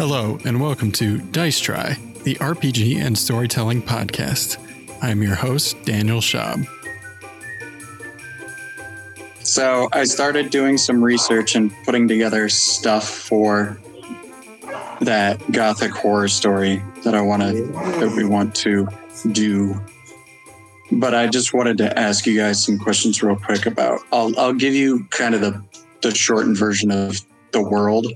Hello, and welcome to Dice Try, the RPG and storytelling podcast. I'm your host, Daniel Schaub. So I started doing some research and putting together stuff for that gothic horror story that I want to that we want to do. But I just wanted to ask you guys some questions real quick about I'll I'll give you kind of the the shortened version of the world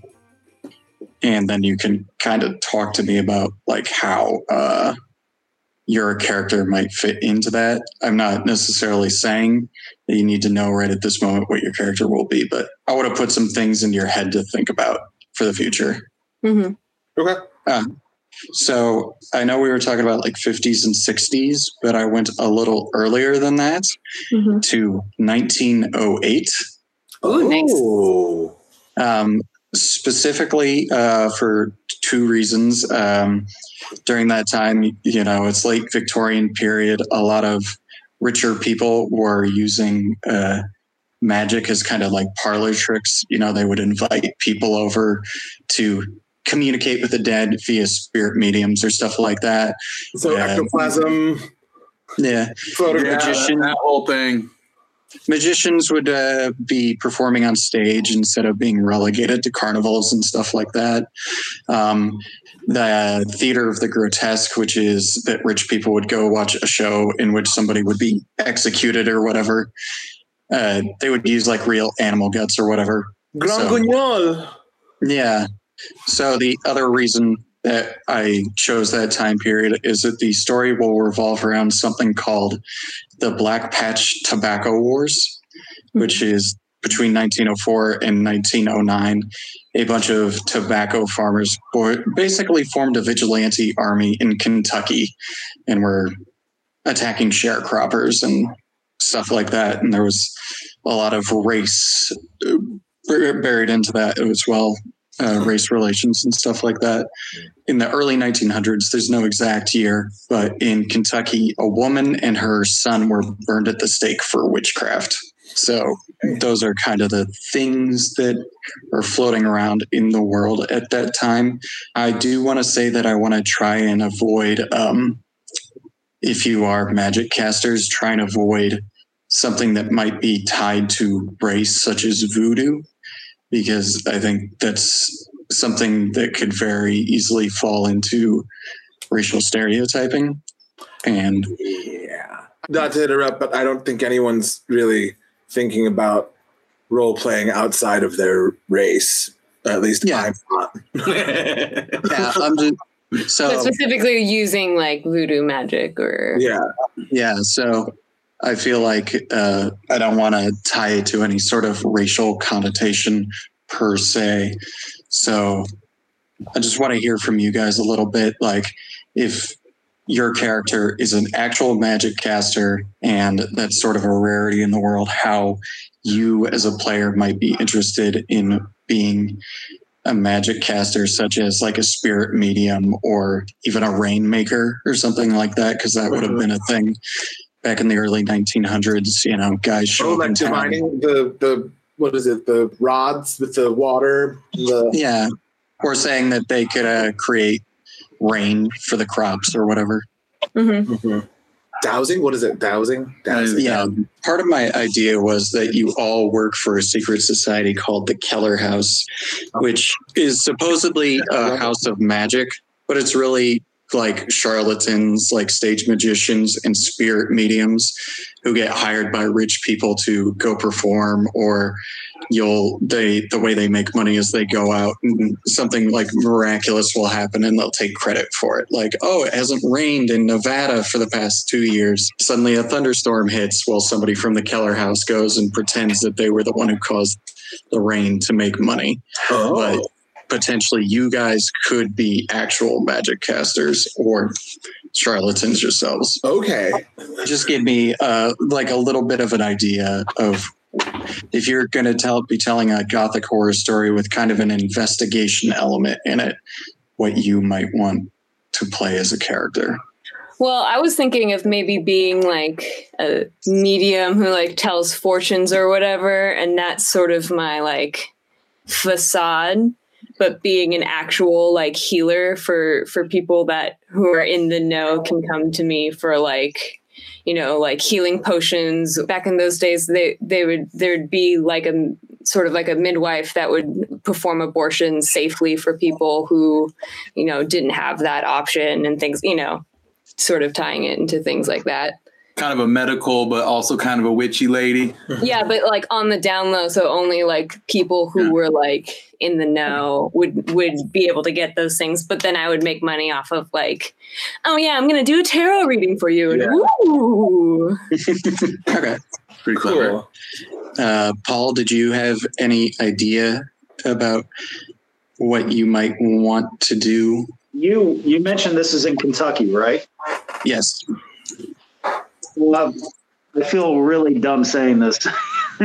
and then you can kind of talk to me about like how uh your character might fit into that. I'm not necessarily saying that you need to know right at this moment what your character will be, but I want to put some things in your head to think about for the future. Mm-hmm. Okay. Um, so I know we were talking about like 50s and 60s, but I went a little earlier than that Mm-hmm. to 1908. Ooh, nice. Oh. um, specifically uh, for two reasons. Um, during that time, you know, it's late Victorian period. A lot of richer people were using uh, magic as kind of like parlor tricks. You know, they would invite people over to communicate with the dead via spirit mediums or stuff like that. So Yeah. ectoplasm, Yeah. photograph. Magician. that whole thing. Magicians would uh, be performing on stage instead of being relegated to carnivals and stuff like that. Um, the theater of the grotesque, which is that rich people would go watch a show in which somebody would be executed or whatever. Uh, they would use like real animal guts or whatever. Grand So- Guignol. Yeah. So the other reason that I chose that time period is that the story will revolve around something called the Black Patch Tobacco Wars, which is between 1904 and 1909. A bunch of tobacco farmers basically formed a vigilante army in Kentucky and were attacking sharecroppers and stuff like that. And there was a lot of race uh, buried into that as well uh, race relations and stuff like that. In the early 1900s, there's no exact year, but in Kentucky, a woman and her son were burned at the stake for witchcraft. So those are kind of the things that are floating around in the world at that time. I do want to say that I want to try and avoid, um, if you are magic casters, try and avoid something that might be tied to race, such as voodoo because I think that's something that could very easily fall into racial stereotyping. And Yeah. Not to interrupt, but I don't think anyone's really thinking about role playing outside of their race. At least Yeah. I'm not. yeah, I'm just But so specifically using like voodoo magic or yeah. yeah. So I feel like uh, I don't want to tie it to any sort of racial connotation per se. So I just want to hear from you guys a little bit, like if your character is an actual magic caster and that's sort of a rarity in the world, how you as a player might be interested in being a magic caster, such as like a spirit medium or even a rainmaker or something like that, because that would have mm-hmm. been a thing back in the early 1900s. You know, guys show Oh, like divining the the what is it? The rods with the water. The Yeah, or saying that they could uh, create rain for the crops or whatever. Mhm. dowsing. What is it? Dowsing. Dowsing. Yeah, part of my idea was that you all work for a secret society called the Keller House, which is supposedly a house of magic, but it's really like charlatans, like stage magicians and spirit mediums who get hired by rich people to go perform or you'll they the way they make money is they go out and something like miraculous will happen and they'll take credit for it. Like oh it hasn't rained in nevada for the past two years. Suddenly a thunderstorm hits while somebody from the keller house goes and pretends that they were the one who caused the rain to make money. Oh. but potentially you guys could be actual magic casters or charlatans yourselves okay. just give me uh, like a little bit of an idea of if you're going to tell be telling a gothic horror story with kind of an investigation element in it what you might want to play as a character Well, I was thinking of maybe being like a medium who like tells fortunes or whatever, and that's sort of my like facade. But being an actual like healer for for people that who are in the know can come to me for like you know like healing potions. Back in those days they they would there'd be like a sort of like a midwife that would perform abortions safely for people who you know didn't have that option and things you know sort of tying it into things like that kind of a medical, but also kind of a witchy lady. yeah but like on the down low so only like people who Yeah. were like in the know would would be able to get those things but then i would make money off of like oh yeah i'm gonna do a tarot reading for you and ooh. Okay. Pretty clever. Cool. Uh, Paul, did you have any idea about what you might want to do? You you mentioned this is in Kentucky, right? Yes. Well, I feel really dumb saying this.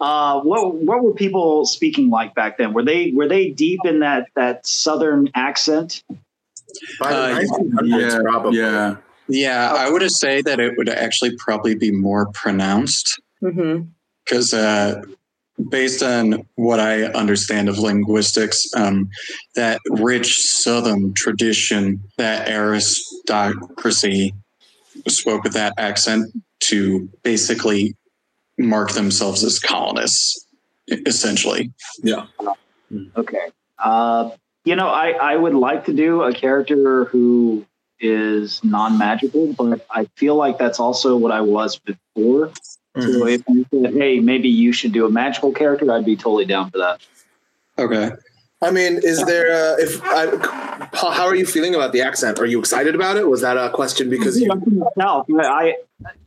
uh, what what were people speaking like back then? Were they were they deep in that that southern accent? By the Uh, 1900s, Yeah, probably. yeah. Yeah, I would say that it would actually probably be more pronounced Mhm. because, uh, based on what I understand of linguistics, um, that rich Southern tradition, that aristocracy spoke with that accent to basically mark themselves as colonists, essentially. Yeah. Okay. Uh, you know, I, I would like to do a character who is non magical, but I feel like that's also what I was before. So if you said, hey, maybe you should do a magical character, I'd be totally down for that. Okay. I mean, is there a, if I, Paul, how are you feeling about the accent? Are you excited about it? Was that a question because you I'm from the South. I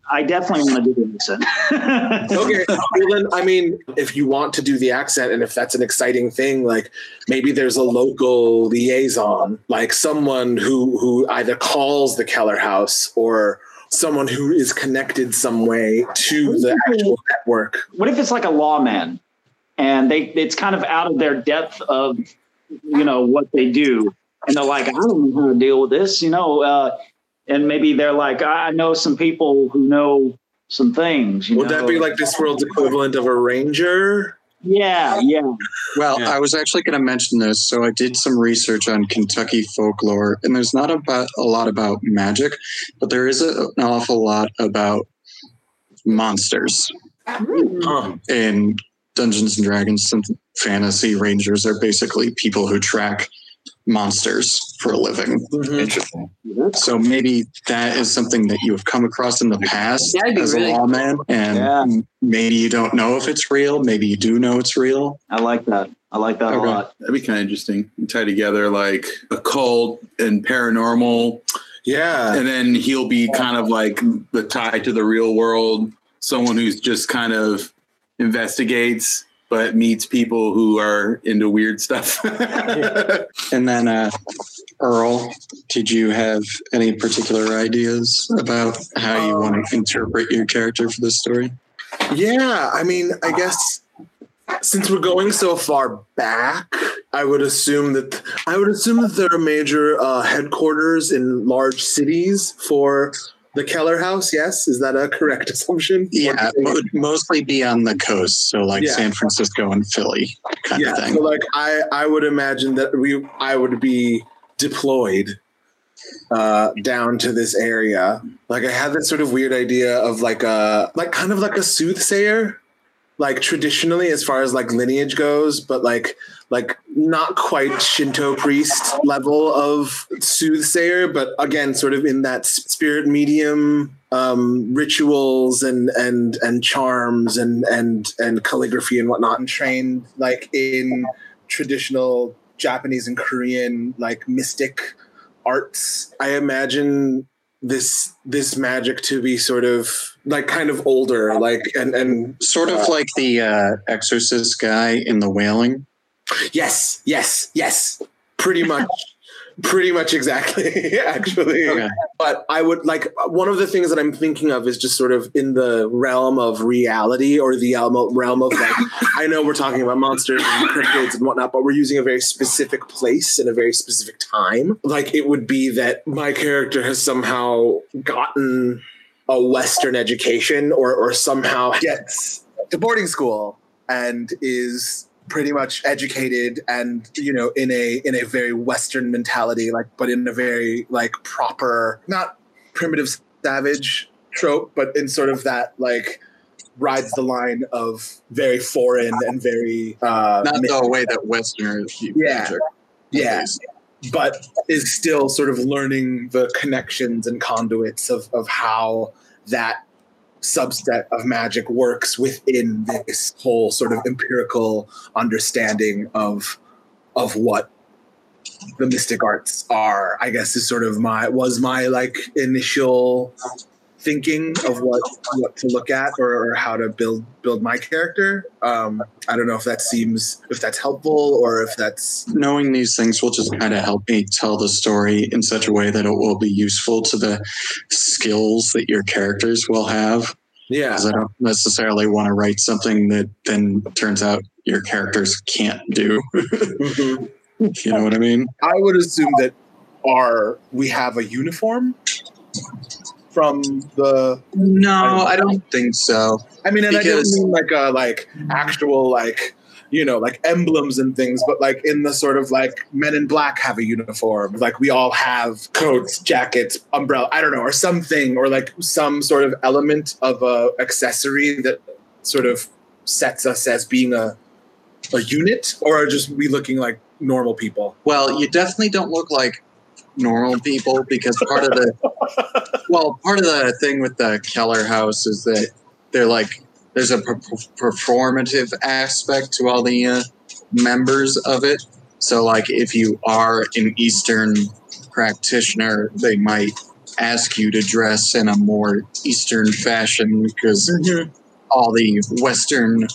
I definitely want to do the accent. okay well then i mean if you want to do the accent and if that's an exciting thing like maybe there's a local liaison like someone who who either calls the keller house or someone who is connected some way to the actual network what if it's like a lawman and they it's kind of out of their depth of you know what they do and they're like i don't know how to deal with this you know uh, and maybe they're like i I know some people who know some things you would know? that be like this world's equivalent of a ranger yeah yeah Well, Yeah. I was actually going to mention this. So I did some research on Kentucky folklore, and there's not about a lot about magic, but there is a, an awful lot about monsters huh. in Dungeons and Dragons. Some fantasy rangers are basically people who track monsters for a living. Mm-hmm. Interesting. So maybe that is something that you have come across in the past That'd as really a lawman, and Yeah. maybe you don't know if it's real. Maybe you do know it's real. i like that i like that Okay. a lot That'd be kind of interesting. You tie together like occult and paranormal, yeah and then he'll be kind of like the tie to the real world, someone who's just kind of investigates but meets people who are into weird stuff. And then, uh, Earl, did you have any particular ideas about how you want to interpret your character for this story? Yeah, I mean, I guess since we're going so far back, I would assume that I would assume that there are major uh, headquarters in large cities for the Keller House. Yes, is that a correct assumption? Yeah, it would mostly be on the coast, so like Yeah. San Francisco and Philly kind yeah. of thing. So like, I I would imagine that we I would be deployed uh down to this area like i had this sort of weird idea of like a like kind of like a soothsayer like traditionally as far as like lineage goes but like like not quite shinto priest level of soothsayer but again sort of in that spirit medium um rituals and and and charms and and and calligraphy and whatnot and trained like in traditional japanese and korean like mystic arts. I imagine this this magic to be sort of like kind of older like and and Sort of like the uh, Exorcist guy in The Wailing. yes yes yes pretty much pretty much exactly actually Okay. but i would like one of the things that i'm thinking of is just sort of in the realm of reality or the realm realm of like i know we're talking about monsters and cryptids and whatnot but we're using a very specific place and a very specific time like it would be that my character has somehow gotten a western education or or somehow gets to boarding school and is pretty much educated and you know in a in a very western mentality like but in a very like proper not primitive savage trope but in sort of that like rides the line of very foreign and very uh Not the way that Westerners view Yeah. magic. yeah but is still sort of learning the connections and conduits of, of how that subset of magic works within this whole sort of empirical understanding of of what the mystic arts are i guess is sort of my was my like initial thinking of what what to look at or, or how to build build my character um i don't know if that seems if that's helpful or if that's Knowing these things will just kind of help me tell the story in such a way that it will be useful to the skills that your characters will have. yeah Because I don't necessarily want to write something that then turns out your characters can't do. Mhm. you know what I mean? I would assume that our we have a uniform from the. No, I don't think so. I mean, and I don't mean like a like actual like you know like emblems and things, but like in the sort of like Men in Black have a uniform. Like we all have coats, jackets, umbrella. I don't know, or something, or like some sort of element of a accessory that sort of sets us as being a a unit, or are just we looking like normal people? Well, you definitely don't look like normal people because part of the well, part of the thing with the Keller House is that they're like there's a per- performative aspect to all the uh, members of it. So, like, if you are an Eastern practitioner, they might ask you to dress in a more Eastern fashion because all the Western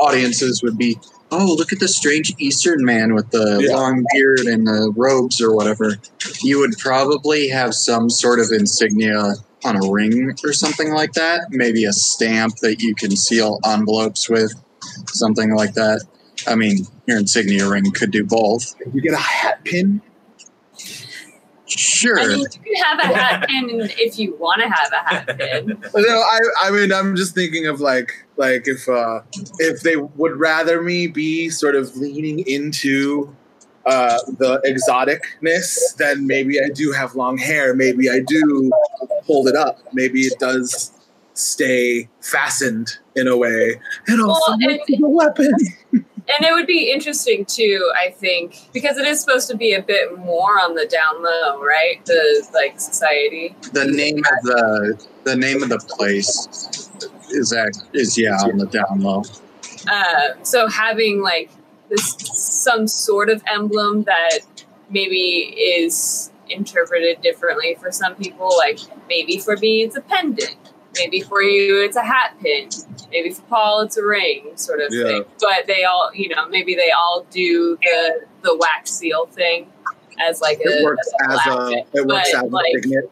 audiences would be, oh, look at the strange Eastern man with the Yeah. long beard and the robes or whatever. You would probably have some sort of insignia on a ring or something like that. Maybe a stamp that you can seal envelopes with, something like that. I mean, your insignia ring could do both. You get a hat pin. Sure. I mean, you can have a hat pin if you want to have a hat pin. No, I, I mean, I'm just thinking of like, like if, uh, if they would rather me be sort of leaning into uh, the exoticness, then maybe I do have long hair. Maybe I do hold it up. Maybe it does stay fastened in a way. And also, Well, and- it's a weapon. And it would be interesting too, I think, because it is supposed to be a bit more on the down low, right? The like society. the name of the the name of the place is that is yeah on the down low. Uh, so having like this some sort of emblem that maybe is interpreted differently for some people. Like maybe for me it's a pendant. Maybe for you it's a hat pin. Maybe for Paul it's a ring, sort of Yeah. thing. But they all, you know, maybe they all do the the wax seal thing as like a, It works as a, outfit. it works But, as a like, signet.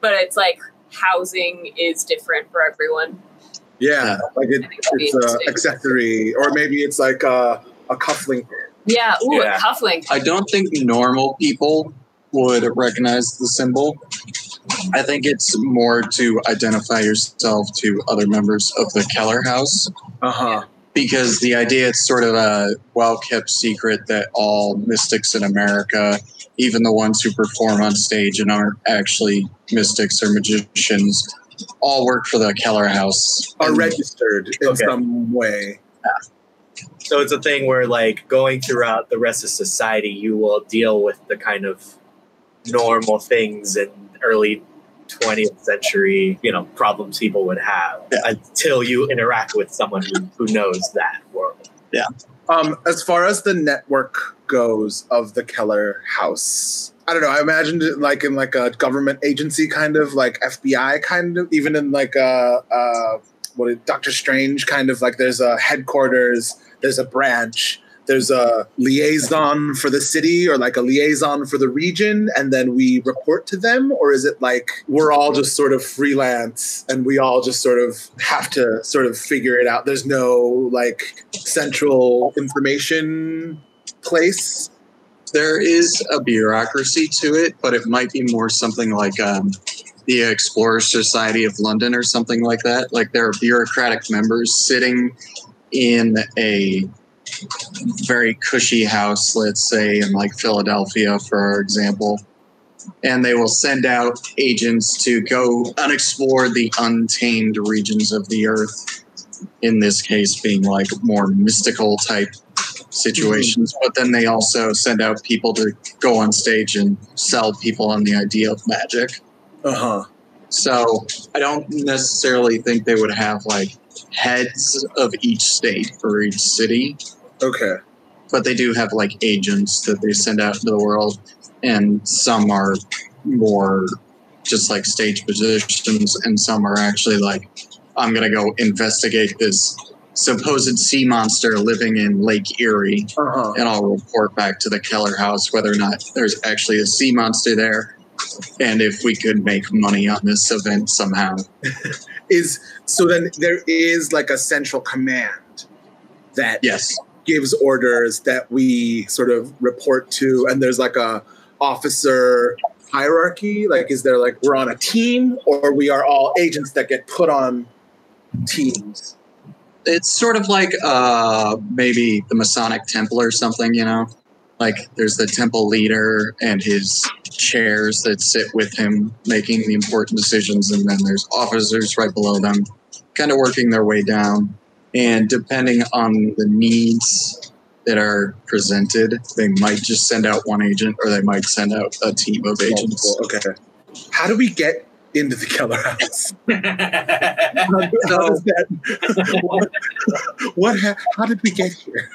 but it's like housing is different for everyone. Yeah, like it, I think it'd be it's an accessory, or maybe it's like a, a cufflink. Yeah, ooh, Yeah. a cufflink. I don't think normal people would recognize the symbol. I think it's more to identify yourself to other members of the Keller House Uh huh. because the idea it's sort of a well kept secret that all mystics in America, even the ones who perform on stage and aren't actually mystics or magicians, all work for the Keller House. Are registered in Okay. some way. So it's a thing where, like, going throughout the rest of society, you will deal with the kind of normal things and early 20th century, you know, problems people would have Yeah. until you interact with someone who, who knows that world. Yeah. Um, as far as the network goes of the Keller House, I don't know. I imagined it like in like a government agency kind of like FBI kind of, even in like a, uh what is- Doctor Strange kind of like. There's a headquarters, there's a branch, there's a liaison for the city or like a liaison for the region, and then we report to them, or is it like we're all just sort of freelance and we all just sort of have to sort of figure it out? There's no like central information place. There is a bureaucracy to it, but it might be more something like um, the Explorer Society of London or something like that. Like there are bureaucratic members sitting in a very cushy house, let's say in like Philadelphia, for example, and they will send out agents to go unexplore the untamed regions of the earth. In this case, being like more mystical type situations, but then they also send out people to go on stage and sell people on the idea of magic. Uh huh. So I don't necessarily think they would have like heads of each state or each city, Okay. but they do have like agents that they send out into the world, and some are more just like stage positions, and some are actually like, I'm gonna go investigate this supposed sea monster living in Lake Erie, Uh huh. and I'll report back to the Keller House whether or not there's actually a sea monster there, and if we could make money on this event somehow. Is so then there is like a central command that Yes. gives orders that we sort of report to, and there's like a officer hierarchy. Like, is there like we're on a team, or we are all agents that get put on teams? It's sort of like uh maybe the Masonic Temple or something, you know? Like there's the temple leader and his chairs that sit with him making the important decisions, and then there's officers right below them, kind of working their way down. And depending on the needs that are presented, they might just send out one agent or they might send out a team of agents. Okay. How do we get into the Keller House? How, how that, what, what ha- how did we get here?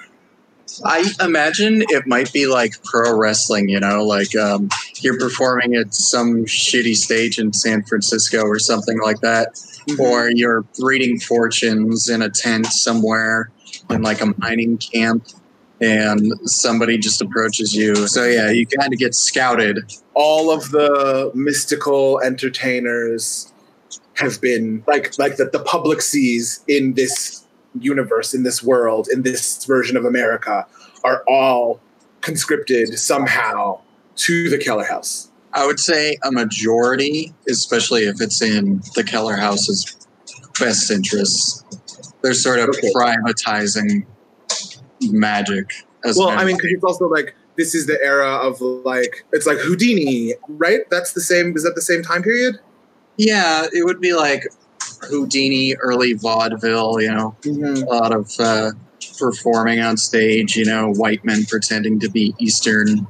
I imagine it might be like pro wrestling, you know, like um, you're performing at some shitty stage in San Francisco or something like that, or you're reading fortunes in a tent somewhere in like a mining camp, and somebody just approaches you. So yeah, you kind of get scouted. all of the mystical entertainers have been like like that the public sees in this universe in this world in this version of america are all conscripted somehow to the keller house I would say a majority, especially if it's in the Keller House's best interests. They're sort of Okay. privatizing magic as well i mean because it's also like this is the era of like it's like houdini right that's the same is that the same time period yeah, it would be like Houdini, early vaudeville, you know, a lot of uh, performing on stage, you know, white men pretending to be Eastern.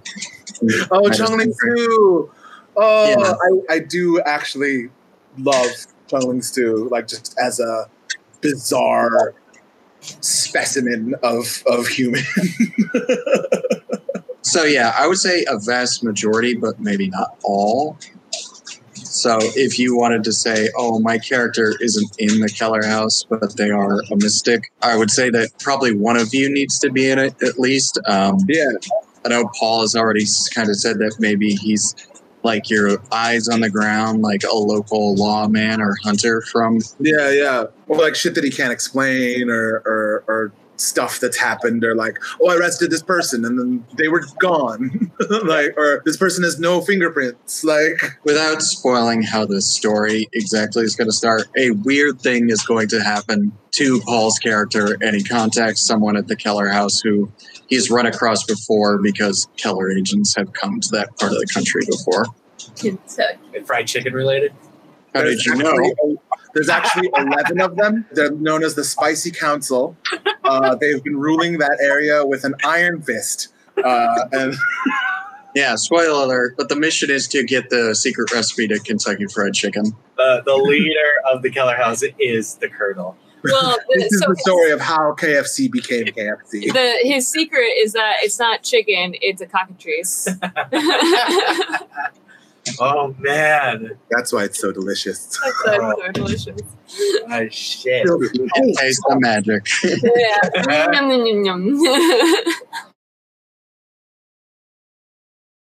Oh, I just- Chongling Stew. Oh, Yeah. I, I do actually love Chung Ling Soo, like just as a bizarre specimen of of human. So yeah, I would say a vast majority, but maybe not all. So if you wanted to say, "Oh, my character isn't in the Keller House, but they are a mystic," I would say that probably one of you needs to be in it at least. Um, yeah, I know Paul has already kind of said that maybe he's like your eyes on the ground, like a local lawman or hunter from. yeah, yeah. Or like shit that he can't explain, or or or stuff that's happened, or like, oh, I arrested this person and then they were gone, like, or this person has no fingerprints, like. Without spoiling how the story exactly is going to start, a weird thing is going to happen to Paul's character, and he contacts someone at the Keller house who he's run across before because Keller agents have come to that part of the country before. Kentucky. Uh, fried chicken related. How did There's you know? actually- There's actually 11 of them. They're known as the Spicy Council. Uh, they've been ruling that area with an iron fist. Uh, and Yeah, spoiler alert, but the mission is to get the secret recipe to Kentucky Fried Chicken. The the leader of the Keller House is the Colonel. Well, this is so the story of how KFC became KFC. the his secret is that it's not chicken; it's a cockatrice. Oh man, That's why it's so delicious. That's so delicious. oh shit. Taste the magic. Yeah. Yum, yum, yum, yum.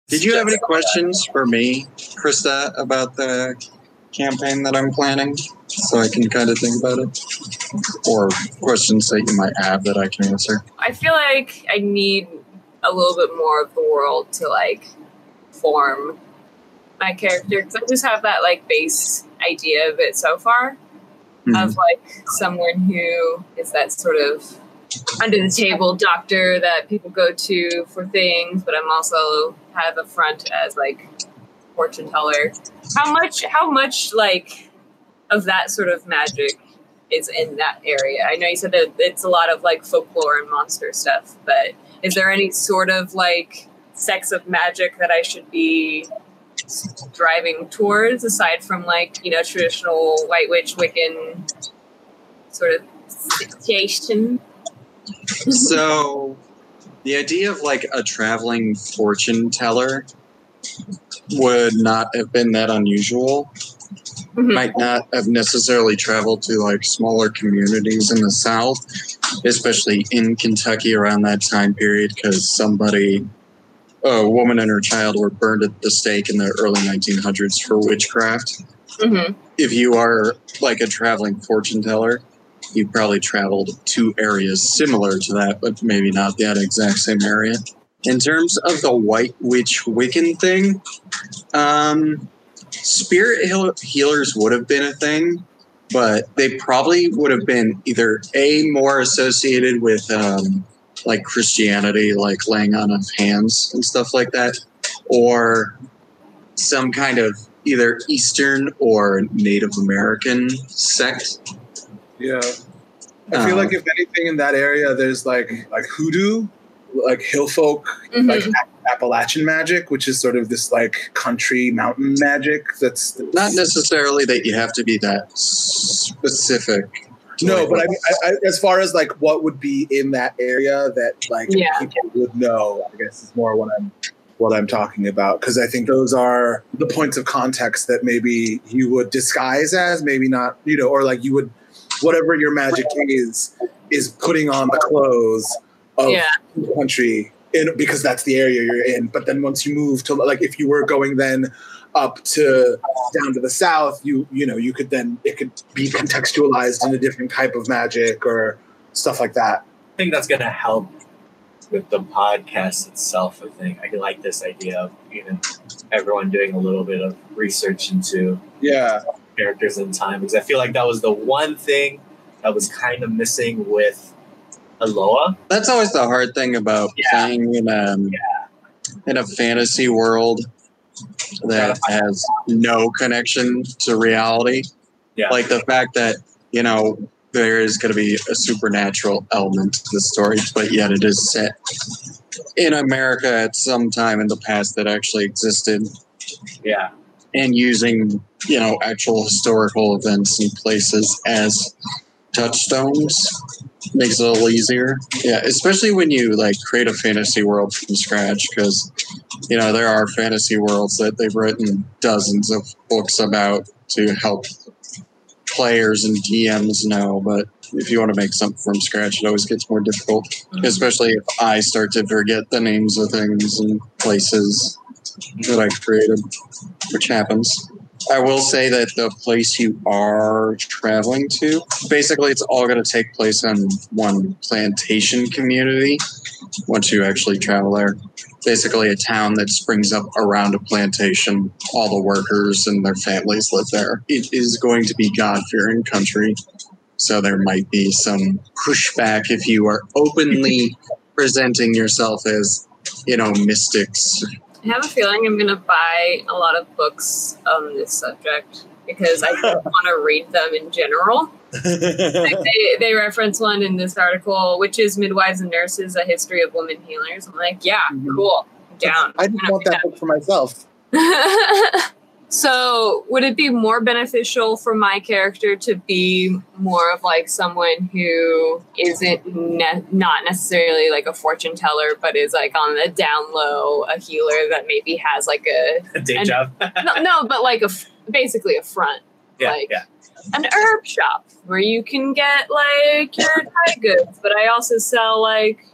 Did you have any questions for me, Krista, about the campaign that I'm planning? So I can kind of think about it? Or questions that you might have that I can answer? I feel like I need a little bit more of the world to like form my character because I just have that like base idea of it so far Mhm. of like someone who is that sort of under the table doctor that people go to for things, but I'm also have a front as like fortune teller. How much? How much like of that sort of magic is in that area? I know you said that it's a lot of like folklore and monster stuff, but is there any sort of like sects of magic that I should be driving towards aside from like you know traditional white witch wiccan sort of situation So, the idea of like a traveling fortune teller would not have been that unusual. Mhm. Might not have necessarily traveled to like smaller communities in the South, especially in Kentucky around that time period, because somebody, a woman and her child, were burned at the stake in the early 1900s for witchcraft Mhm. if you are like a traveling fortune teller, you probably traveled to areas similar to that, but maybe not that exact same area. In terms of the White Witch Wiccan thing, um, spirit heal- healers would have been a thing, but they probably would have been either a more associated with um, like Christianity, like laying on of hands and stuff like that, or some kind of either Eastern or Native American sect. Yeah. I feel Uh, like if anything in that area, there's like like hoodoo, like hill folk, Mhm. like Appalachian magic, which is sort of this like country mountain magic. That's Not necessarily that you have to be that specific. To, No, like, but I, mean, I, I, as far as like what would be in that area that like Yeah. people would know, I guess is more what I'm what I'm talking about because I think those are the points of context that maybe you would disguise as, maybe not, you know, or like you would whatever your magic is is putting on the clothes of Yeah. the country in, because that's the area you're in. But then once you move to like if you were going then up to down to the south, you you know you could then it could be contextualized in a different type of magic or stuff like that. I think that's going to help with the podcast itself. I think I like this idea of even everyone doing a little bit of research into Yeah, characters in time because I feel like that was the one thing that was kind of missing with Aloha. That's always the hard thing about Yeah. playing in um, a in a fantasy world that has no connection to reality. Yeah. Like the fact that you know there is going to be a supernatural element to the story, but yet it is set in America at some time in the past that actually existed, Yeah. and using you know actual historical events and places as touchstones makes it a little easier. Yeah, especially when you like create a fantasy world from scratch, because you know there are fantasy worlds that they've written dozens of books about to help players and DMs know. But if you want to make something from scratch, it always gets more difficult, mm-hmm. especially if I start to forget the names of things and places that I created, which happens. I will say that the place you are traveling to, basically, it's all going to take place on one plantation community once you actually travel there. Basically, a town that springs up around a plantation. All the workers and their families live there. It is going to be God fearing country. So there might be some pushback if you are openly presenting yourself as, you know, mystics I have a feeling I'm gonna buy a lot of books on this subject because I don't want to read them in general. Like they, they reference one in this article, which is Midwives and Nurses: A History of Women Healers. I'm like, yeah, Mhm. cool, I'm down. I didn't want that book for myself. so, would it be more beneficial for my character to be more of like someone who isn't ne- not necessarily like a fortune teller, but is like on the down low, a healer that maybe has like a A day And- job. no, no but like a basically a front, yeah. like- yeah. an herb shop where you can get like your dry goods, but I also sell like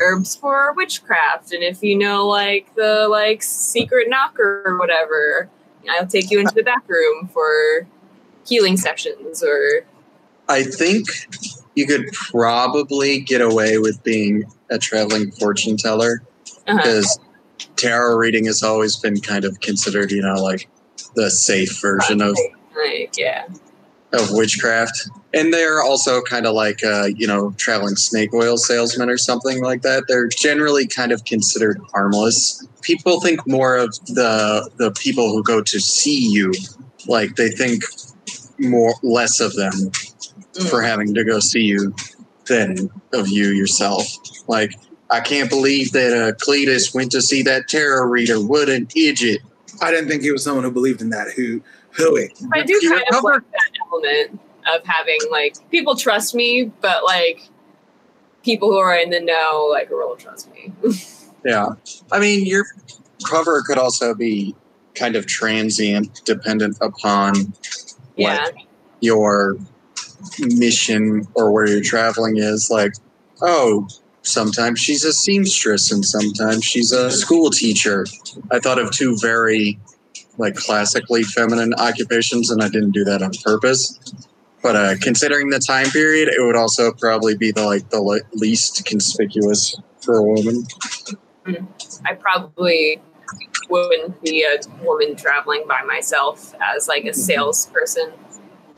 herbs for witchcraft, and if you know like the like secret knocker or whatever, I'll take you into the back room for healing sessions or I think you could probably get away with being a traveling fortune teller uh because tarot reading has always been kind of considered, you know, like the safe version of. like yeah. of witchcraft. And they're also kind of like, uh, you know, traveling snake oil salesmen or something like that. They're generally kind of considered harmless. People think more of the the people who go to see you, like they think more less of them for having to go see you than of you yourself. Like, I can't believe that uh, Cletus went to see that tarot reader. What an idiot! I didn't think he was someone who believed in that. Who, who? it? I do You kind of like that element of having like people trust me, but like people who are in the know like will trust me. Yeah. I mean, your cover could also be kind of transient, dependent upon yeah. like your mission or where you're traveling is. Like, oh, sometimes she's a seamstress and sometimes she's a school teacher. I thought of two very like classically feminine occupations, and I didn't do that on purpose. But uh, considering the time period, it would also probably be the like the le- least conspicuous for a woman. I probably wouldn't be a woman traveling by myself as like a salesperson.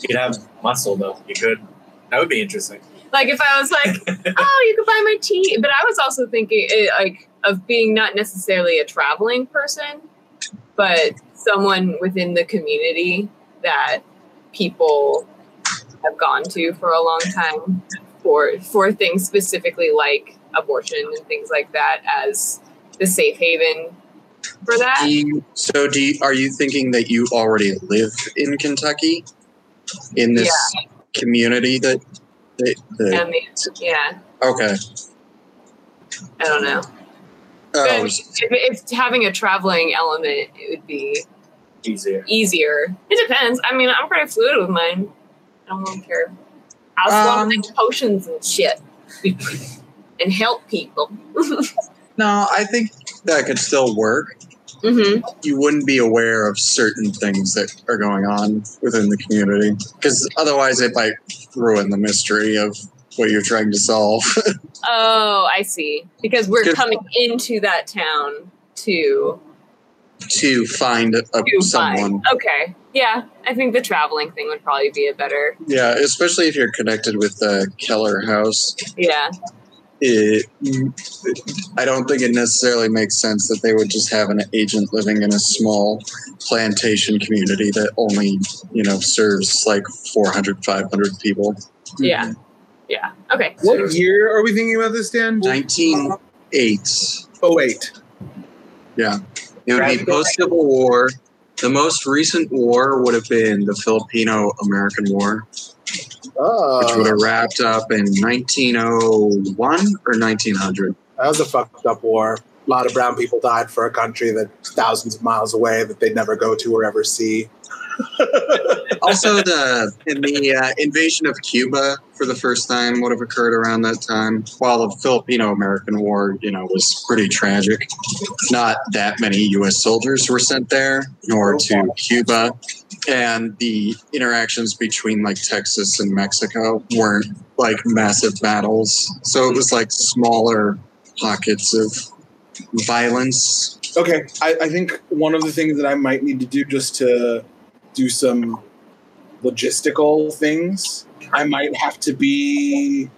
You could have muscle though. You could. That would be interesting. Like if I was like, oh, you could buy my tea, but I was also thinking eh, like of being not necessarily a traveling person, but someone within the community that people have gone to for a long time for for things specifically like abortion and things like that as the safe haven for that. Do you, so, do you, are you thinking that you already live in Kentucky, in this community that? that, that I mean, yeah, okay. I don't know. Oh, But if, if having a traveling element, it would be Easier. easier. It depends. I mean, I'm pretty fluid with mine. I don't care. I'll swap Um, like potions and shit and help people. no, I think that could still work. hmm You wouldn't be aware of certain things that are going on within the community because otherwise it might ruin the mystery of what you're trying to solve. Oh, I see. Because we're coming into that town to to find a, to someone. find. Okay. Yeah, I think the traveling thing would probably be a better. Yeah, especially if you're connected with the Keller House. Yeah. It, I don't think it necessarily makes sense that they would just have an agent living in a small plantation community that only, you know, serves like 400, 500 people. Yeah. Mm-hmm. Yeah. Okay. What year are we thinking about this, Dan? 1908. Oh wait. Yeah. It would be post Civil War. The most recent war would have been the Filipino American War, which would have uh, wrapped up in 1901 or 1900. that was a fucked up war. A lot of brown people died for a country that's thousands of miles away that they'd never go to or ever see. also, the in the uh, invasion of Cuba for the first time would have occurred around that time. While the Filipino-American War, you know, was pretty tragic. Not that many U.S. soldiers were sent there, nor to Cuba, and the interactions between like Texas and Mexico weren't like massive battles. So it was like smaller pockets of violence. Okay, I, I think one of the things that I might need to do just to do some logistical things, I might have to be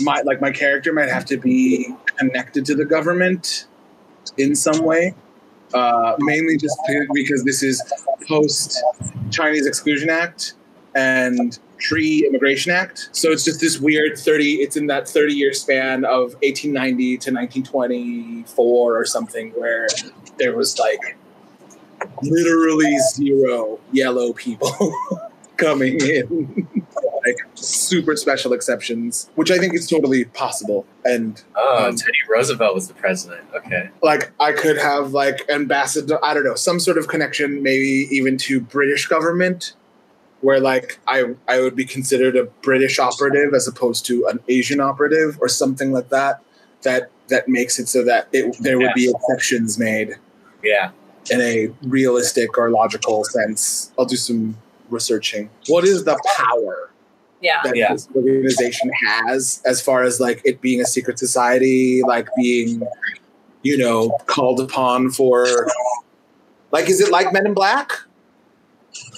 my like my character might have to be connected to the government in some way. Uh, mainly just because this is post Chinese Exclusion Act and pre Immigration Act. So it's just this weird 30, it's in that 30 year span of 1890 to 1924 or something where there was like literally zero yellow people coming in. like super special exceptions, which I think is totally possible. And Oh, Um, Teddy Roosevelt was the president. Okay. like I could have like ambassador I don't know, some sort of connection maybe even to British government where like I I would be considered a British operative as opposed to an Asian operative or something like that that that makes it so that it there would be exceptions made Yeah. In a realistic or logical sense. I'll do some researching. What is the power Yeah. that Yeah. this organization has as far as like it being a secret society, like being, you know, called upon for like is it like Men in Black?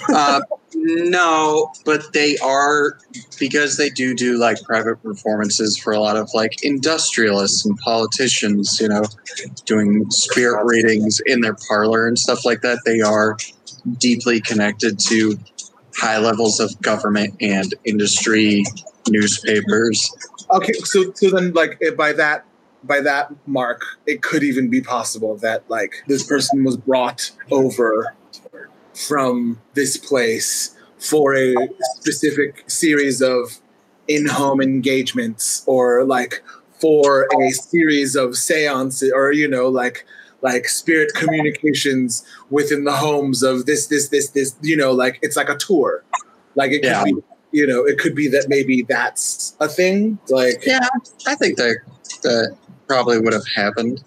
Uh, no, but they are because they do do like private performances for a lot of like industrialists and politicians. You know, doing spirit readings in their parlor and stuff like that. They are deeply connected to high levels of government and industry newspapers. Okay, so so then like eh, by that by that mark, it could even be possible that like this person was brought over from this place for a specific series of in-home engagements or like for a series of seances or you know like like spirit communications within the homes of this this this this you know like it's like a tour like it could be you know it could be that maybe that's a thing like Yeah, I think that that probably would have happened.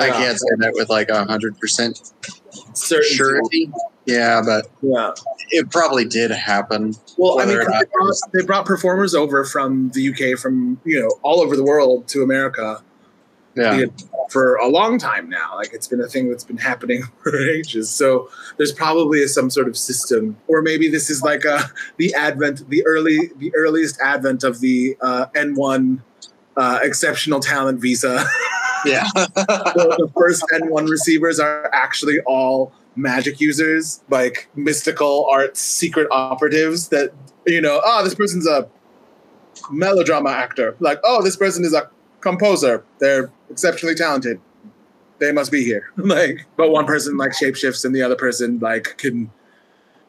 I can't say that with like a hundred percent certain surety. Yeah, but yeah it probably did happen. Well, I mean, Whether or 'cause not they brought, they brought performers over from the UK, from you know, all over the world to America Yeah, for a long time now. Like it's been a thing that's been happening for ages. So there's probably some sort of system, or maybe this is like a the advent, the early, the earliest advent of the uh, N1 uh, exceptional talent visa. yeah, the, the first N1 receivers are actually all magic users, like mystical arts secret operatives that, you know, oh, this person's a melodrama actor. Like, oh, this person is a composer. They're exceptionally talented. They must be here. like, but one person like shapeshifts and the other person like can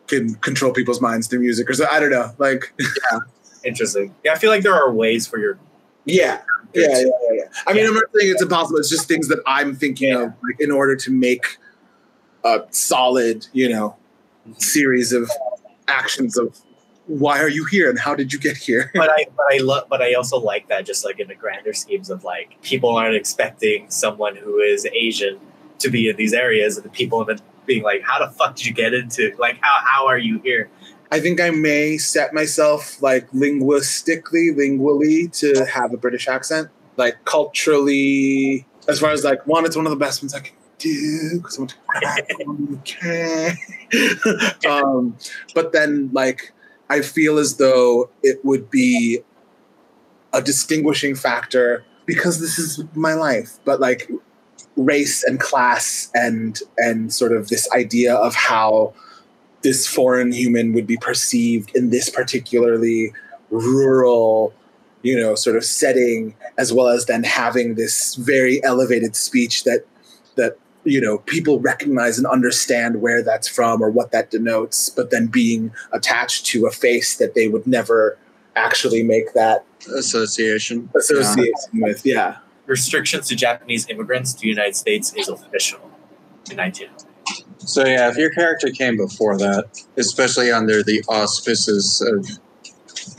can control people's minds through music or so. I don't know. Like, yeah, Interesting. Yeah, I feel like there are ways for your yeah. Yeah, yeah, yeah, yeah. I mean, I'm not saying it's impossible. It's just things that I'm thinking of, like, in order to make a solid, you know, series of actions of why are you here and how did you get here? but I but I love but I also like that just like in the grander schemes of like people aren't expecting someone who is Asian to be in these areas and the people have been being like, How the fuck did you get into like how how are you here? I think I may set myself like linguistically, lingually to have a British accent, like culturally. As far as like one, it's one of the best ones I can do because I want to grad school in UK. um, but then like I feel as though it would be a distinguishing factor because this is my life. But like race and class and and sort of this idea of how this foreign human would be perceived in this particularly rural you know sort of setting as well as then having this very elevated speech that that you know people recognize and understand where that's from or what that denotes but then being attached to a face that they would never actually make that association. association with yeah Restrictions to Japanese immigrants to the United States is official in 19. So yeah, if your character came before that, especially under the auspices of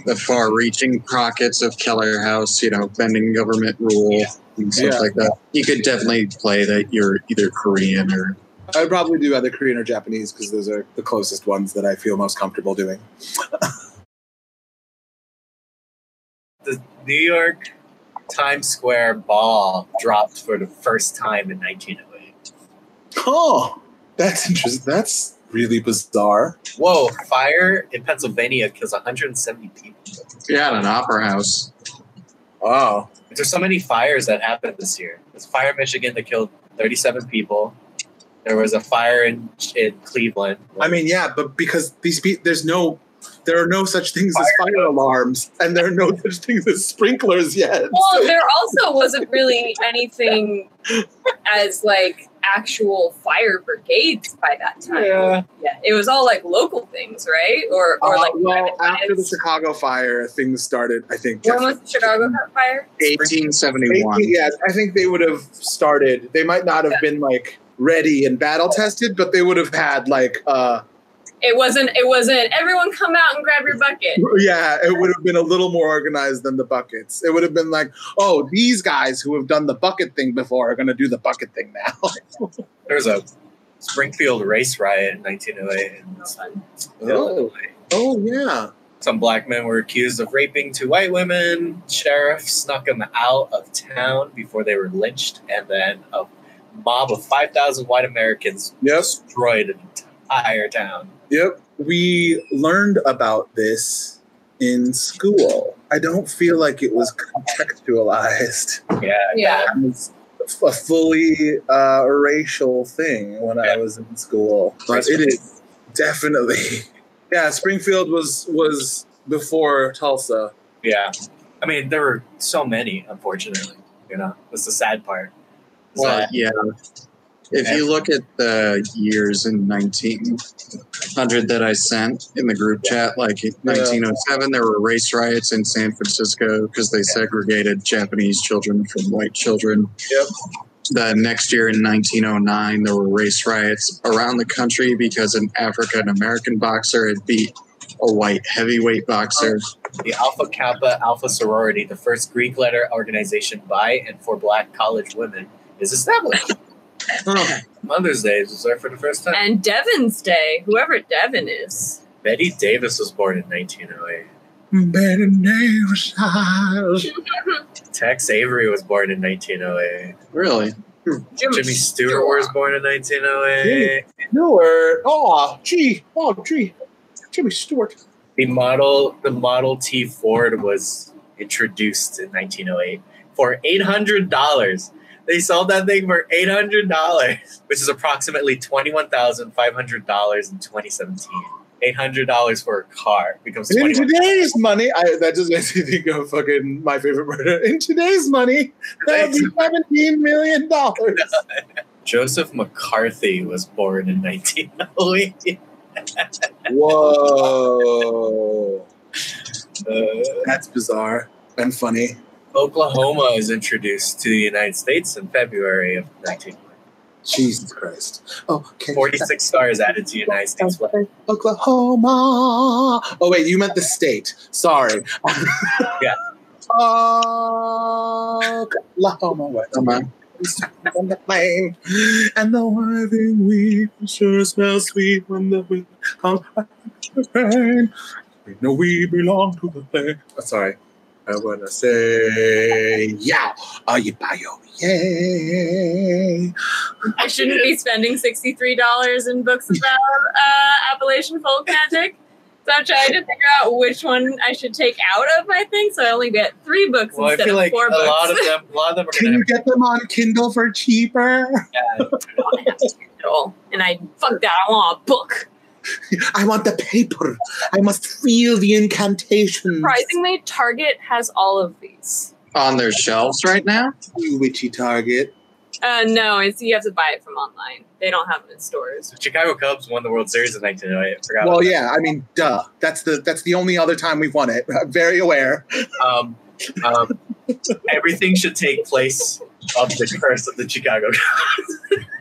the far-reaching pockets of Keller House, you know, bending government rule and stuff Yeah. like that, you could definitely play that you're either Korean or i would probably do either korean or japanese because those are the closest ones that i feel most comfortable doing The New York Times Square ball dropped for the first time in 1908. oh that's interesting that's really bizarre Whoa, fire in Pennsylvania kills 170 people. yeah, at an opera house. Wow There's so many fires that happened this year. There's a fire in Michigan that killed 37 people. There was a fire in, in Cleveland. I mean, yeah, but because these people, there's no, there are no such things as fire alarms, and there are no such things as sprinklers yet. Well, there also wasn't really anything as like actual fire brigades by that time. Yeah. Yeah, it was all like local things, right? Or or Uh, like well, after the. Chicago fire, things started. I think. when was the Chicago fire? 1871. Yeah, I think they would have started. They might not have been like ready and battle tested, but they would have had like, uh, It wasn't. It wasn't. Everyone, come out and grab your bucket. yeah, it would have been a little more organized than the buckets. It would have been like, oh, these guys who have done the bucket thing before are going to do the bucket thing now. There was a Springfield race riot in 1908. in Oh. oh yeah. Some black men were accused of raping two white women. Sheriff snuck them out of town before they were lynched, and then a mob of 5,000 white Americans Yep. destroyed an entire town. Yep. we learned about this in school. I don't feel like it was contextualized. Yeah. Yeah. It was a fully uh, racial thing when I was in school, but it is definitely. Yeah, Springfield was was before Tulsa. Yeah. I mean, there were so many, unfortunately. You know, that's the sad part. Is Well, that- yeah. If you look at the years in 1900 that I sent in the group chat, like in 1907, there were race riots in San Francisco because they segregated Japanese children from white children. Yep. The next year in 1909, there were race riots around the country because an African American boxer had beat a white heavyweight boxer. the Alpha Kappa Alpha Sorority, the first Greek letter organization by and for black college women, is established. Mother's Day is there for the first time. And Devin's Day, whoever Devin is. Betty Davis was born in 1908. Betty Davis. Tex Avery was born in 1908. Really? Jimmy Stewart was born in 1908. Stewart. Oh, gee. Oh, gee. Jimmy Stewart. The model, the Model T Ford was introduced in 1908 for $800. They sold that thing for $800, which is approximately $21,500 in 2017. $800 for a car becomes In today's money, I, that just makes me think of fucking my favorite murder. In today's money, that would be seventeen million dollars. Joseph McCarthy was born in 1908. Whoa, Uh, that's bizarre and funny. Oklahoma is introduced to the United States in February of 1908. Jesus Christ. Oh, okay. 46 stars added to the United States flag. Oklahoma. Oh wait, you meant the state. Sorry. Yeah. Oklahoma. What? Come on. on the plane, and the wiving wheat sure smells sweet when the wind comes by the rain. We know we belong to the plane. Oh, sorry. I wanna say, yeah, are you bio? Yay! I shouldn't be spending $63 in books about uh, Appalachian folk magic. So I'm trying to figure out which one I should take out of my thing. So I only get three books Well, I instead feel of like four a books. lot of them, a lot of them are Can you get them on Kindle for cheaper? Yeah. Kindle. and I fuck that. I want a book. I want the paper. I must feel the incantation. Surprisingly, Target has all of these. On their shelves right now? You witchy target. Uh, no, it's you have to buy it from online. They don't have them in stores. The Chicago Cubs won the World Series in 1908. I forgot. Well, about yeah. I mean, duh. That's the that's the only other time we've won it. I'm very aware. Um, um, everything should take place of the curse of the Chicago Cubs.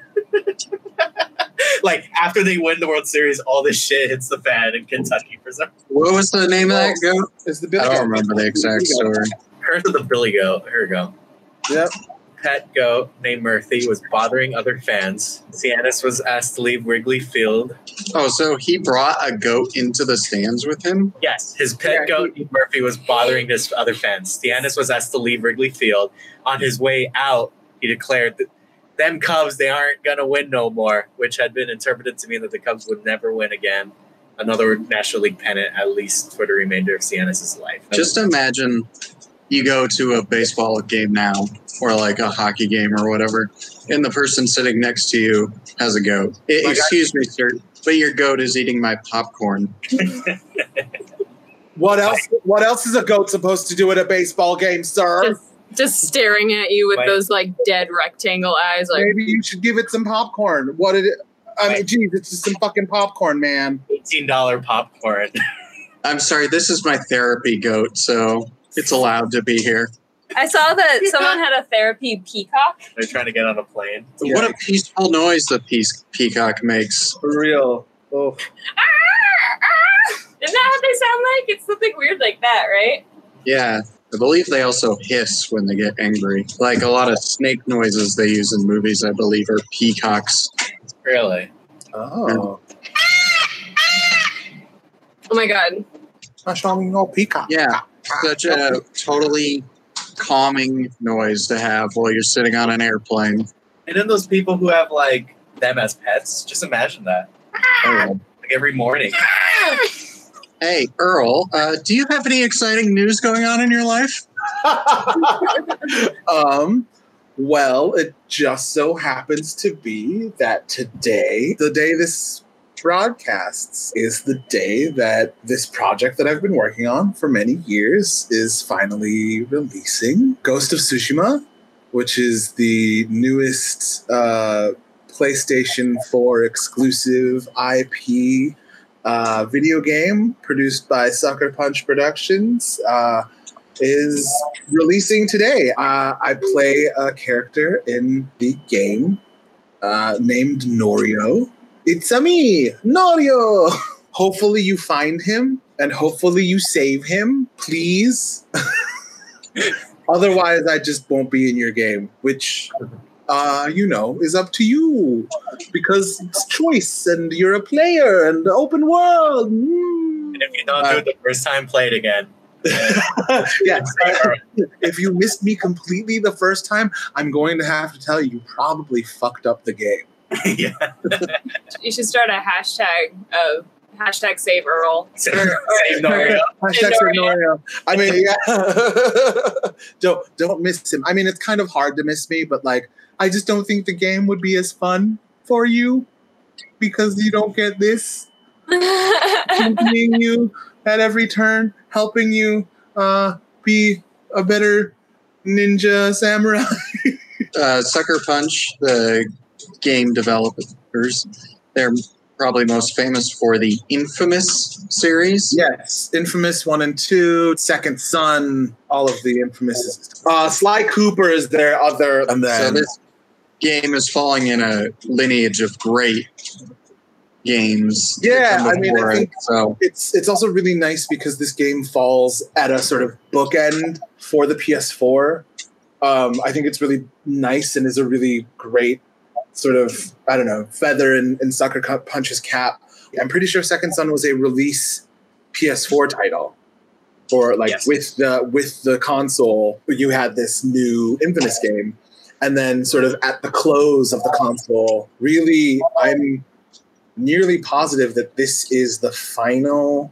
like after they win the World Series, all this shit hits the fan in Kentucky for some What was the name of that goat? Is the I don't Goat. remember the exact story. curse of the Billy Goat. Here we go. Yep. Pet goat named Murphy was bothering other fans. Cianis was asked to leave Wrigley Field. Oh, so he brought a goat into the stands with him? Yes, his pet Yeah. goat named Murphy was bothering this other fans. Cianis was asked to leave Wrigley Field. On his way out, he declared that them Cubs they aren't gonna win no more, which had been interpreted to mean that the Cubs would never win again. Another National League pennant, at least for the remainder of Cianis' life. Just imagine you go to a baseball game now or like a hockey game or whatever, and the person sitting next to you has a goat. I- Like I- excuse me, sir, but your goat is eating my popcorn. What else? What else is a goat supposed to do at a baseball game, sir? Just, just staring at you with Like- those like dead rectangle eyes. Like, Maybe you should give it some popcorn. What did it? I mean, geez, it's just some fucking popcorn, man. eighteen dollar popcorn. I'm sorry, this is my therapy goat, so it's allowed to be here. I saw that someone had a therapy peacock. They're trying to get on a plane. What a peaceful noise the peace- peacock makes. For real. Oh, Isn't that what they sound like? It's something weird like that, right? Yeah, I believe they also hiss when they get angry. Like a lot of snake noises they use in movies, I believe, are peacocks. Really? oh. Oh my god. I saw me no peacock. Yeah, such a totally calming noise to have while you're sitting on an airplane. And then those people who have like them as pets, just imagine that. Oh, Like every morning. Hey, Earl, uh, do you have any exciting news going on in your life? um, well, it just so happens to be that today, the day this broadcasts, is the day that this project that I've been working on for many years is finally releasing. Ghost of Tsushima, which is the newest uh, PlayStation 4 exclusive IP uh, video game produced by Sucker Punch Productions. Uh, is releasing today. Uh, I play a character in the game uh, named Norio. It's a me, Norio. hopefully, you find him and hopefully, you save him, please. Otherwise, I just won't be in your game, which, uh, you know, is up to you because it's choice and you're a player and the open world. Mm. And if you don't do it the first time, play it again. yeah, if you missed me completely the first time, I'm going to have to tell you, you probably fucked up the game. yeah. You should start a hashtag of hashtag save Earl. Save- Or- or- save Norio. Hashtag Norio. Norio. I mean, yeah. don't don't miss him. I mean, it's kind of hard to miss me, but like, I just don't think the game would be as fun for you because you don't get this championing you at every turn, helping you uh, be a better ninja samurai. Uh, Sucker Punch, the game developers, they're probably most famous for the Infamous series. Yes, Infamous one and two, Second Son, all of the infamous. Uh, Sly Cooper is their other, and So this game is falling in a lineage of great games. Yeah, I mean, I before it. think- so. it's it's also really nice because this game falls at a sort of bookend for the PS4. Um, I think it's really nice and is a really great sort of I don't know feather in, in Sucker Cu- Punch's cap. I'm pretty sure Second Son was a release PS4 title, or like Yes. with the with the console, you had this new Infamous game, and then sort of at the close of the console, really, I'm nearly positive that this is the final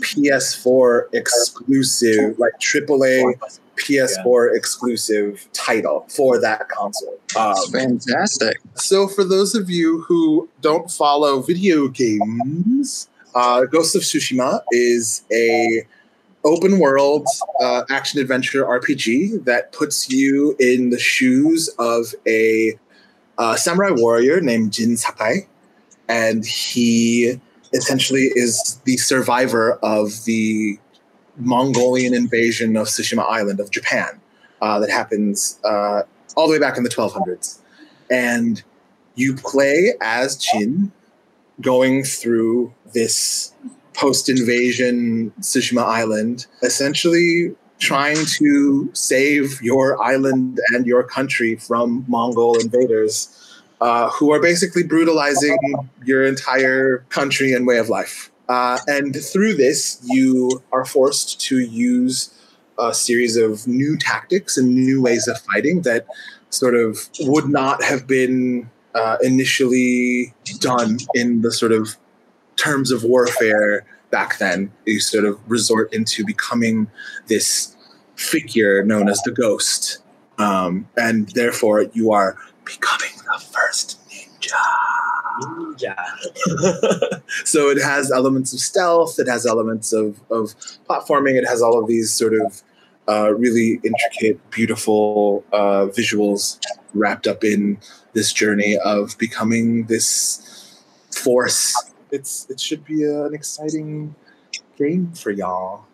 PS4 exclusive, like AAA PS4 exclusive title for that console. Um, fantastic. so, for those of you who don't follow video games, uh, Ghost of Tsushima is a open world uh, action adventure RPG that puts you in the shoes of a uh, samurai warrior named Jin Sakai, and he essentially is the survivor of the Mongolian invasion of Tsushima Island of Japan uh, that happens uh, all the way back in the 1200s and you play as Jin going through this post invasion Tsushima island, essentially trying to save your island and your country from Mongol invaders uh, who are basically brutalizing your entire country and way of life. Uh, and through this, you are forced to use a series of new tactics and new ways of fighting that sort of would not have been uh, initially done in the sort of terms of warfare back then. You sort of resort into becoming this figure known as the ghost, um, and therefore you are becoming the first ninja. Yeah. so it has elements of stealth, it has elements of, of platforming, it has all of these sort of uh, really intricate, beautiful uh, visuals wrapped up in this journey of becoming this force. It's it should be a, an exciting game for y'all.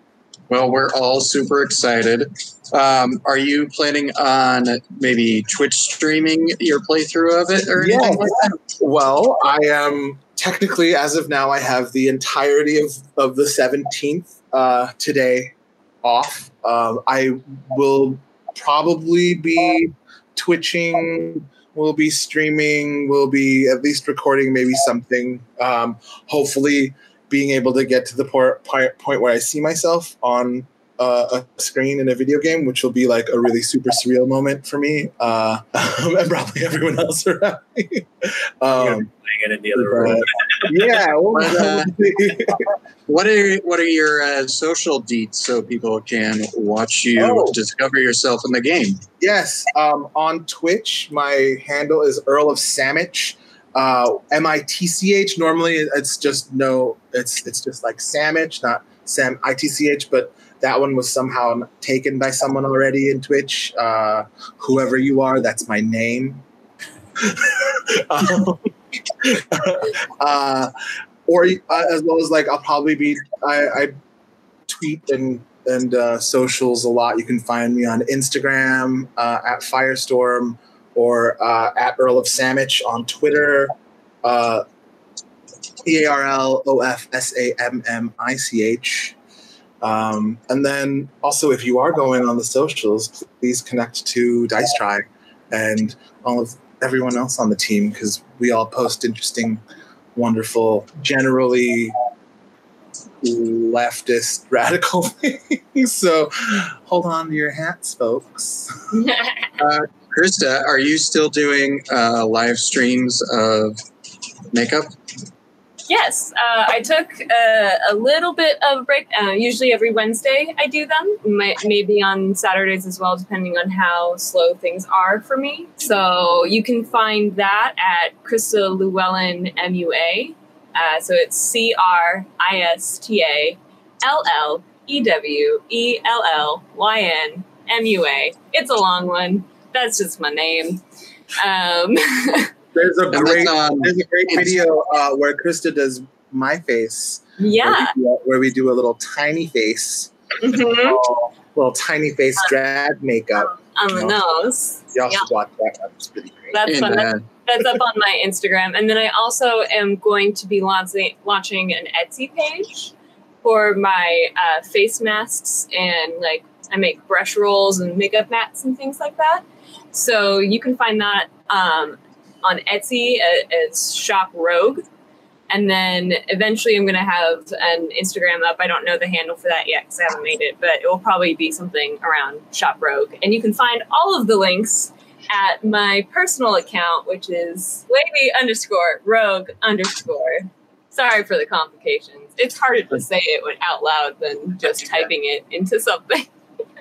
Well, we're all super excited. Um, are you planning on maybe Twitch streaming your playthrough of it or anything Yes. like that? Well, I am technically, as of now, I have the entirety of, of the 17th uh, today off. Um, I will probably be twitching, will be streaming, We'll be at least recording maybe something. Um, hopefully, being able to get to the point where I see myself on uh, a screen in a video game, which will be like a really super surreal moment for me uh, and probably everyone else around me. Um, Playing it in the other room. yeah. what uh, What are what are your uh, social deets so people can watch you Oh. discover yourself in the game? Yes, um, on Twitch, my handle is Earl of Samich. Uh, M I T C H. Normally, it's just no. It's it's just like Samich, not Sam I T C H. But that one was somehow taken by someone already in Twitch. Uh, whoever you are, that's my name. Um, uh, or uh, as well as like I'll probably be I, I tweet and and uh, socials a lot. You can find me on Instagram uh, at Firestorm or uh, at Earl of Sandwich on Twitter. Uh, E A R L O F S A M M I C H. Um, and then also, if you are going on the socials, please connect to Dice Try and all of everyone else on the team because we all post interesting, wonderful, generally leftist radical things. So hold on to your hats, folks. Krista, are you still doing uh, live streams of makeup? Yes, uh, I took uh, a little bit of a break. Uh, usually every Wednesday I do them, May- maybe on Saturdays as well, depending on how slow things are for me. So you can find that at Krista Llewellyn MUA. Uh, so it's C R I S T A L L E W E L L Y N M U A. It's a long one. That's just my name. Um, There's a And great on- there's a great video uh, where Krista does my face. yeah. Where we, do, where we do a little tiny face, Mhm. uh, little tiny face drag makeup. On the nose. Y'all Yeah. should watch that. That's pretty great. That's fun. That's uh, that's up on my Instagram. And then I also am going to be launching launching an Etsy page for my uh, face masks and like I make brush rolls and makeup mats and things like that. So you can find that um, on Etsy as Shop Rogue. And then eventually I'm going to have an Instagram up. I don't know the handle for that yet because I haven't made it, but it will probably be something around Shop Rogue. And you can find all of the links at my personal account, which is wavy underscore rogue underscore. Sorry for the complications. It's harder to say it out loud than just typing it into something.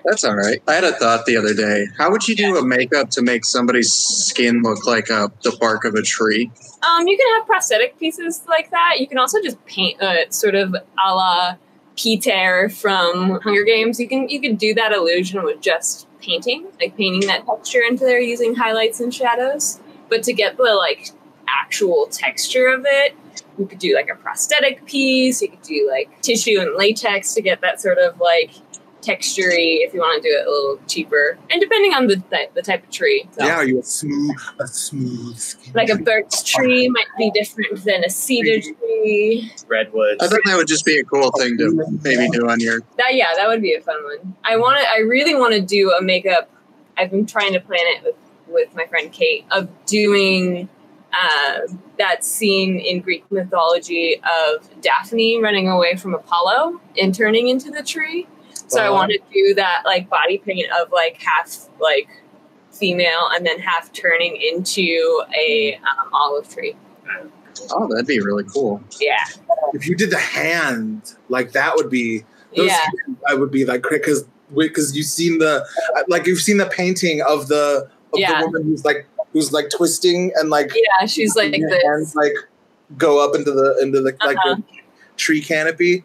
That's all right. I had a thought the other day. How would you do a makeup to make somebody's skin look like uh, the bark of a tree? Um, you can have prosthetic pieces like that. You can also just paint uh, sort of a la Peter from Hunger Games. You can you can do that illusion with just painting, like painting that texture into there using highlights and shadows. But to get the like actual texture of it, you could do like a prosthetic piece. You could do like tissue and latex to get that sort of like textury if you want to do it a little cheaper, and depending on the th- the type of tree. So Yeah, are you a smooth, a smooth skin? like a birch tree might be different than a cedar tree. Redwoods. I thought that would just be a cool thing to maybe do on your. That yeah, that would be a fun one. I want to. I really want to do a makeup. I've been trying to plan it with with my friend Kate of doing uh, that scene in Greek mythology of Daphne running away from Apollo and turning into the tree. So I Uh-huh. want to do that like body paint of like half like female and then half turning into a um, olive tree. Oh, that'd be really cool. Yeah, If you did the hand, like that would be. Those yeah. hands, I would be like because because you've seen the like you've seen the painting of the of Yeah. the woman who's like who's like twisting and like Yeah, she's like your this. hands like go up into the into the like Uh-huh. the tree canopy.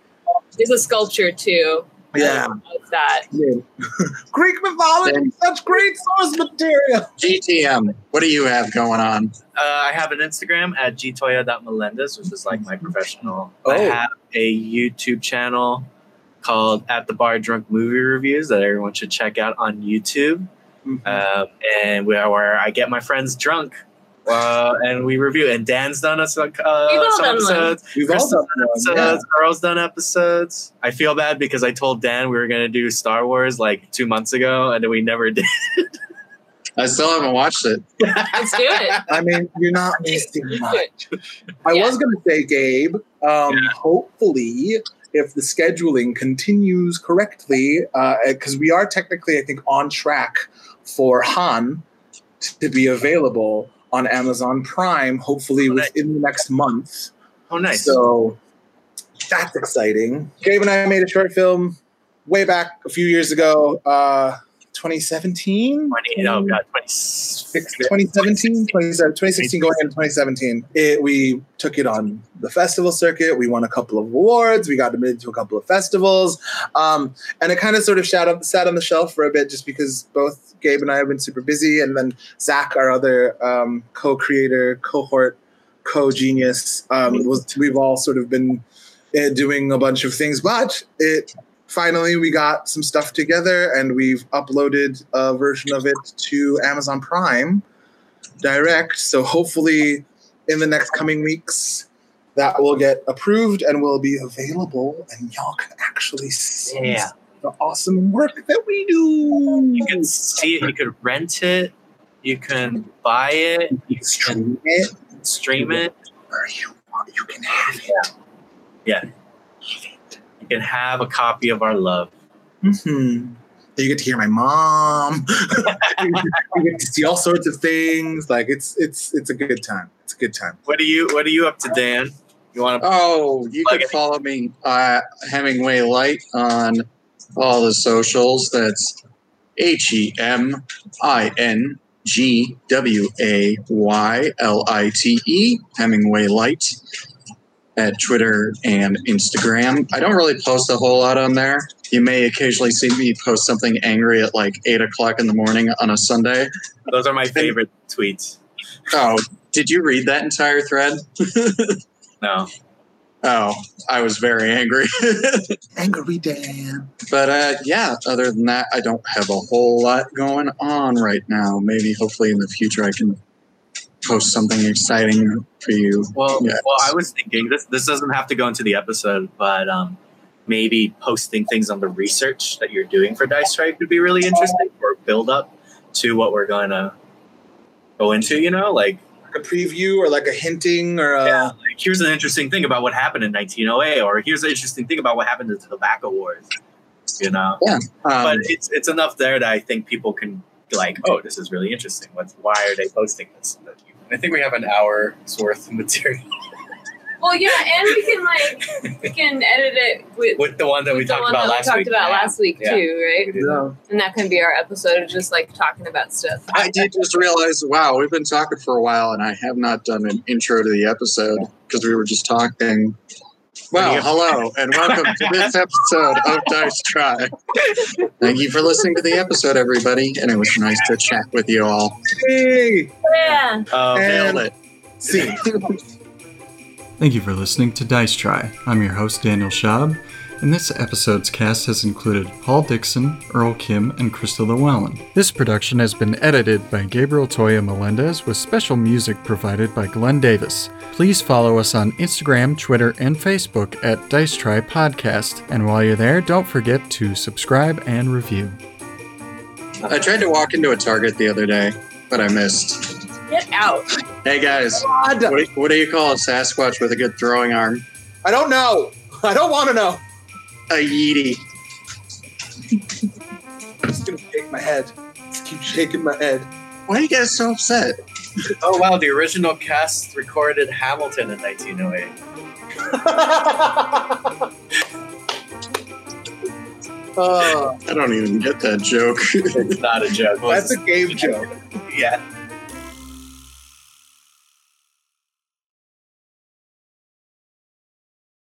There's a sculpture too. Yeah. Of that. Greek mythology, such great source material. GTM, what do you have going on? Uh, I have an Instagram at gtoya.melendez, which is like my professional. Oh. I have a YouTube channel called At the Bar Drunk Movie Reviews that everyone should check out on YouTube. Um, and where, where I get my friends drunk uh, and we review. And Dan's done us like uh, some done one. episodes. We've all done done one, episodes. Earl's done episodes. I feel bad because I told Dan we were going to do Star Wars like two months ago, and we never did. I still haven't watched it. Let's do it. I mean, you're not missing much. it. I Yeah. was going to say, Gabe, um, hopefully, if the scheduling continues correctly, because we are technically, I think, on track for Han to be available on Amazon Prime, hopefully Oh, nice. within the next month. Oh, nice. So that's exciting. Gabe and I made a short film way back a few years ago, uh, 2017? 20, oh, God, 2017, 2016, going into 2017. It, we took it on the festival circuit. We won a couple of awards. We got admitted to a couple of festivals. Um, and it kind of sort of sat, up, sat on the shelf for a bit just because both Gabe and I have been super busy. And then Zach, our other um, co creator, cohort, co genius, um, was we've all sort of been uh, doing a bunch of things. But it finally we got some stuff together and we've uploaded a version of it to Amazon Prime direct. So hopefully in the next coming weeks that will get approved and will be available and y'all can actually see Yeah. the awesome work that we do. You can see it. You could rent it. You can buy it. You can stream it stream it. where you want. You can have it. Yeah. You can have a copy of our love. Mm-hmm. You get to hear my mom. you get to see all sorts of things. Like it's it's it's a good time. It's a good time. What are you What are you up to, Dan? You want to? Oh, you can follow me uh, Hemingway Light on all the socials. That's H E M I N G W A Y L I T E Hemingway Light at Twitter and Instagram. I don't really post a whole lot on there. You may occasionally see me post something angry at like eight o'clock in the morning on a Sunday. Those are my favorite tweets. Oh, did you read that entire thread? No. Oh, I was very angry. Angry Dan. But uh, yeah, other than that, I don't have a whole lot going on right now. Maybe, hopefully, in the future, I can post something exciting for you. Well, Yes. well, I was thinking this. This doesn't have to go into the episode, but um, maybe posting things on the research that you're doing for Dice Strike would be really interesting for build up to what we're going to go into. You know, like Like a preview or like a hinting or a yeah, like here's an interesting thing about what happened in 1908, or here's an interesting thing about what happened in the Tobacco Wars. You know, Um, but it's it's enough there that I think people can be like, oh, this is really interesting. What's why are they posting this? I think we have an hour's worth of material. Well, yeah, and we can like we can edit it with, With the one that we talked one about that we last talked week. about last week Yeah. too, right? Yeah. And that can be our episode of just like talking about stuff. I did just realize, wow, we've been talking for a while, and I have not done an intro to the episode because we were just talking. Well, hello, and welcome to this episode of Dice Try. Thank you for listening to the episode, everybody, and it was nice to chat with you all. Hey, Yeah. Uh, and- Nailed it. see. Thank you for listening to Dice Try. I'm your host, Daniel Schaub, and this episode's cast has included Paul Dixon, Earl Kim, and Crystal Llewellyn. This production has been edited by Gabriel Toya Melendez with special music provided by Glenn Davis. Please follow us on Instagram, Twitter, and Facebook at Dice Try Podcast. And while you're there, don't forget to subscribe and review. I tried to walk into a Target the other day, but I missed. Get out. Hey guys, what do, what do you call a Sasquatch with a good throwing arm? I don't know. I don't want to know. A Yeeti. I'm just gonna shake my head. Just keep shaking my head. Why are you guys so upset? oh wow, the original cast recorded Hamilton in 1908. Oh, I don't even get that joke. It's not a joke. that's a game joke. yeah.